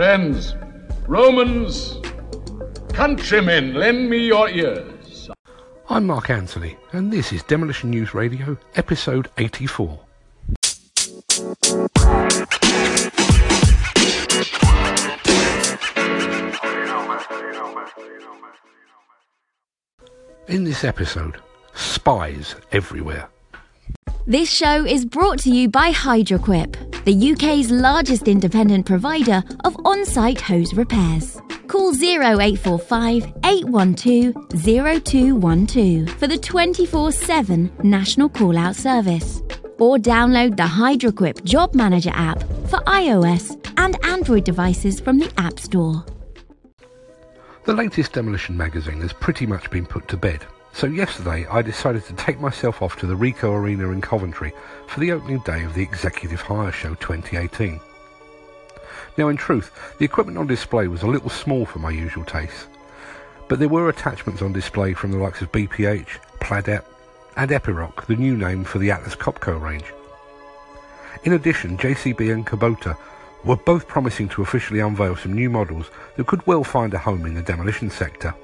Friends, Romans, countrymen, lend me your ears. I'm Mark Anthony, and this is Demolition News Radio, episode 84. In this episode, spies everywhere. This show is brought to you by Hydroquip, the UK's largest independent provider of on site hose repairs. Call 0845 812 0212 for the 24 7 national call out service. Or download the Hydroquip Job Manager app for iOS and Android devices from the App Store. The latest Demolition magazine has pretty much been put to bed, so yesterday I decided to take myself off to the Ricoh Arena in Coventry for the opening day of the Executive Hire Show 2018. Now in truth, the equipment on display was a little small for my usual tastes, but there were attachments on display from the likes of BPH, Pladep, and Epiroc, the new name for the Atlas Copco range. In addition, JCB and Kubota were both promising to officially unveil some new models that could well find a home in the demolition sector.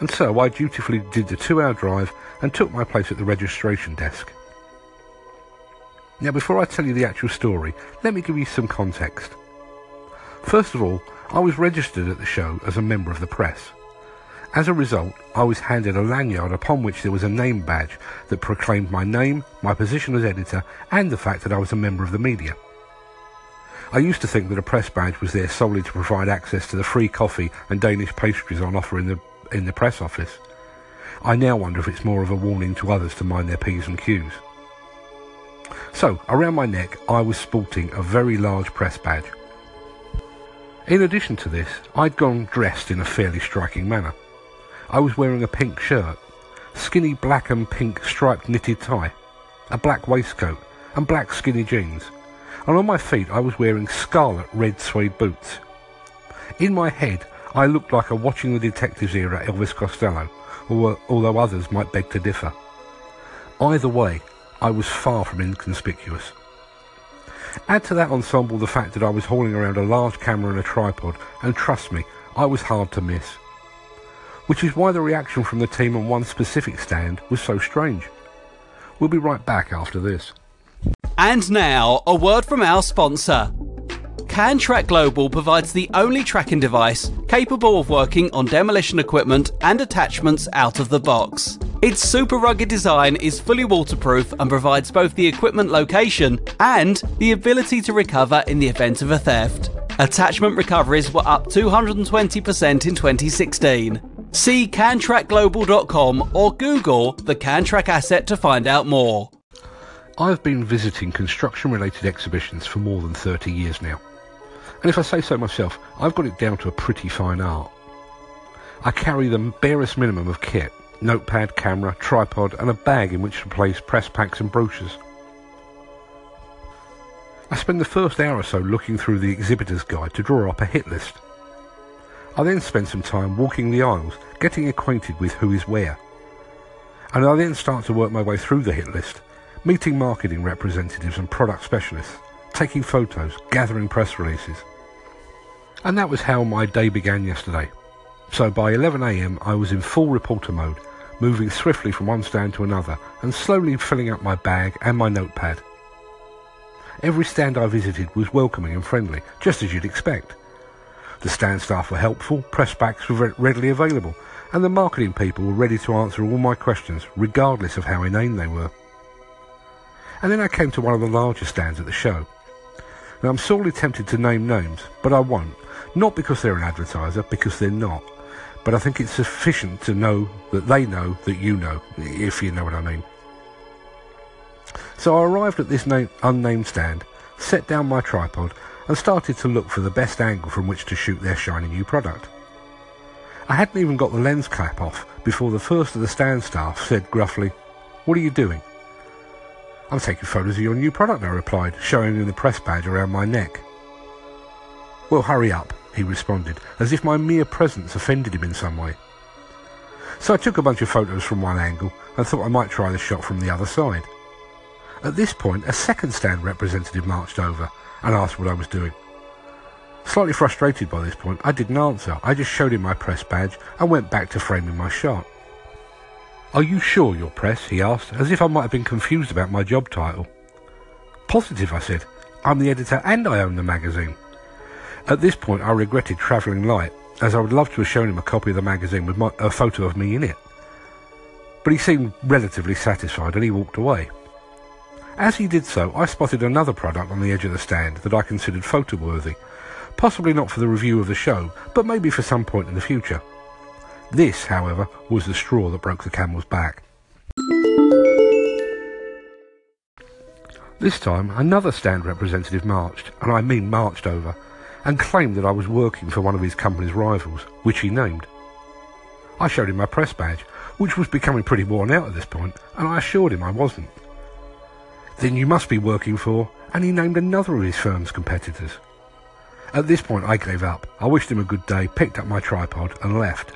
And so I dutifully did the two hour drive and took my place at the registration desk. Now before I tell you the actual story, let me give you some context. First of all, I was registered at the show as a member of the press. As a result, I was handed a lanyard upon which there was a name badge that proclaimed my name, my position as editor, and the fact that I was a member of the media. I used to think that a press badge was there solely to provide access to the free coffee and Danish pastries on offer in the in the press office. I now wonder if it's more of a warning to others to mind their P's and Q's. So, around my neck, I was sporting a very large press badge. In addition to this, I'd gone dressed in a fairly striking manner. I was wearing a pink shirt, skinny black and pink striped knitted tie, a black waistcoat, and black skinny jeans. And on my feet, I was wearing scarlet red suede boots. In my head, I looked like a watching the detectives era Elvis Costello, although others might beg to differ. Either way, I was far from inconspicuous. Add to that ensemble the fact that I was hauling around a large camera and a tripod, and trust me, I was hard to miss. Which is why the reaction from the team on one specific stand was so strange. We'll be right back after this. And now, a word from our sponsor. CanTrack Global provides the only tracking device capable of working on demolition equipment and attachments out of the box. Its super rugged design is fully waterproof and provides both the equipment location and the ability to recover in the event of a theft. Attachment recoveries were up 220% in 2016. See cantrackglobal.com or Google the CanTrack asset to find out more. I've been visiting construction related exhibitions for more than 30 years now. And if I say so myself, I've got it down to a pretty fine art. I carry the barest minimum of kit notepad, camera, tripod, and a bag in which to place press packs and brochures. I spend the first hour or so looking through the exhibitor's guide to draw up a hit list. I then spend some time walking the aisles, getting acquainted with who is where. And I then start to work my way through the hit list, meeting marketing representatives and product specialists, taking photos, gathering press releases. And that was how my day began yesterday. So by 11am I was in full reporter mode, moving swiftly from one stand to another and slowly filling up my bag and my notepad. Every stand I visited was welcoming and friendly, just as you'd expect. The stand staff were helpful, press packs were readily available, and the marketing people were ready to answer all my questions, regardless of how inane they were. And then I came to one of the larger stands at the show. Now I'm sorely tempted to name names, but I won't. Not because they're an advertiser, because they're not. But I think it's sufficient to know that they know that you know, if you know what I mean. So I arrived at this name, unnamed stand, set down my tripod, and started to look for the best angle from which to shoot their shiny new product. I hadn't even got the lens cap off before the first of the stand staff said gruffly, What are you doing? I'm taking photos of your new product, I replied, showing him the press badge around my neck. Well, hurry up, he responded, as if my mere presence offended him in some way. So I took a bunch of photos from one angle and thought I might try the shot from the other side. At this point, a second stand representative marched over and asked what I was doing. Slightly frustrated by this point, I didn't answer. I just showed him my press badge and went back to framing my shot. Are you sure you're press? he asked, as if I might have been confused about my job title. Positive, I said. I'm the editor and I own the magazine. At this point, I regretted travelling light, as I would love to have shown him a copy of the magazine with my, a photo of me in it. But he seemed relatively satisfied and he walked away. As he did so, I spotted another product on the edge of the stand that I considered photo worthy, possibly not for the review of the show, but maybe for some point in the future. This, however, was the straw that broke the camel's back. This time, another stand representative marched, and I mean marched over, and claimed that I was working for one of his company's rivals, which he named. I showed him my press badge, which was becoming pretty worn out at this point, and I assured him I wasn't. Then you must be working for, and he named another of his firm's competitors. At this point I gave up. I wished him a good day, picked up my tripod, and left.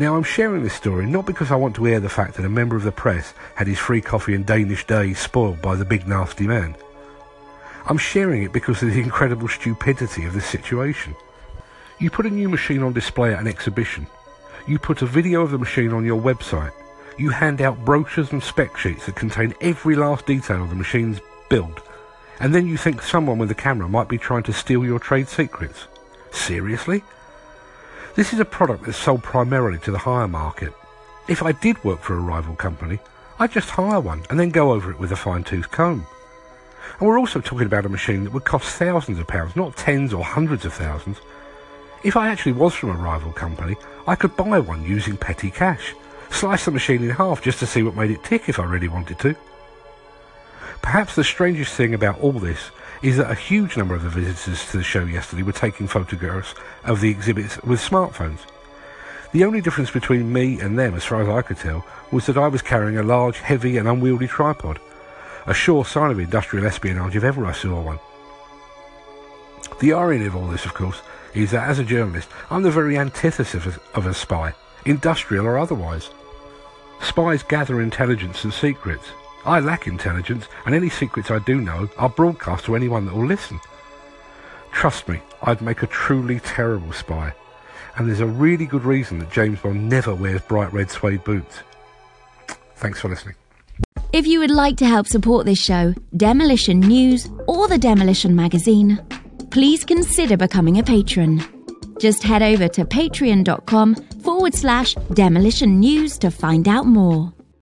Now, I'm sharing this story not because I want to air the fact that a member of the press had his free coffee and Danish days spoiled by the big nasty man. I'm sharing it because of the incredible stupidity of this situation. You put a new machine on display at an exhibition. You put a video of the machine on your website. You hand out brochures and spec sheets that contain every last detail of the machine's build. And then you think someone with a camera might be trying to steal your trade secrets. Seriously? This is a product that's sold primarily to the hire market. If I did work for a rival company, I'd just hire one and then go over it with a fine-tooth comb. And we're also talking about a machine that would cost thousands of pounds, not tens or hundreds of thousands. If I actually was from a rival company, I could buy one using petty cash, slice the machine in half just to see what made it tick if I really wanted to. Perhaps the strangest thing about all this is that a huge number of the visitors to the show yesterday were taking photographs of the exhibits with smartphones. The only difference between me and them, as far as I could tell, was that I was carrying a large, heavy and unwieldy tripod. A sure sign of industrial espionage if ever I saw one. The irony of all this, of course, is that as a journalist, I'm the very antithesis of a, of a spy, industrial or otherwise. Spies gather intelligence and secrets, I lack intelligence, and any secrets I do know I'll broadcast to anyone that will listen. Trust me, I'd make a truly terrible spy. And there's a really good reason that James Bond never wears bright red suede boots. Thanks for listening. If you would like to help support this show, Demolition News, or the Demolition Magazine, please consider becoming a patron. Just head over to patreon.com forward slash demolition news to find out more.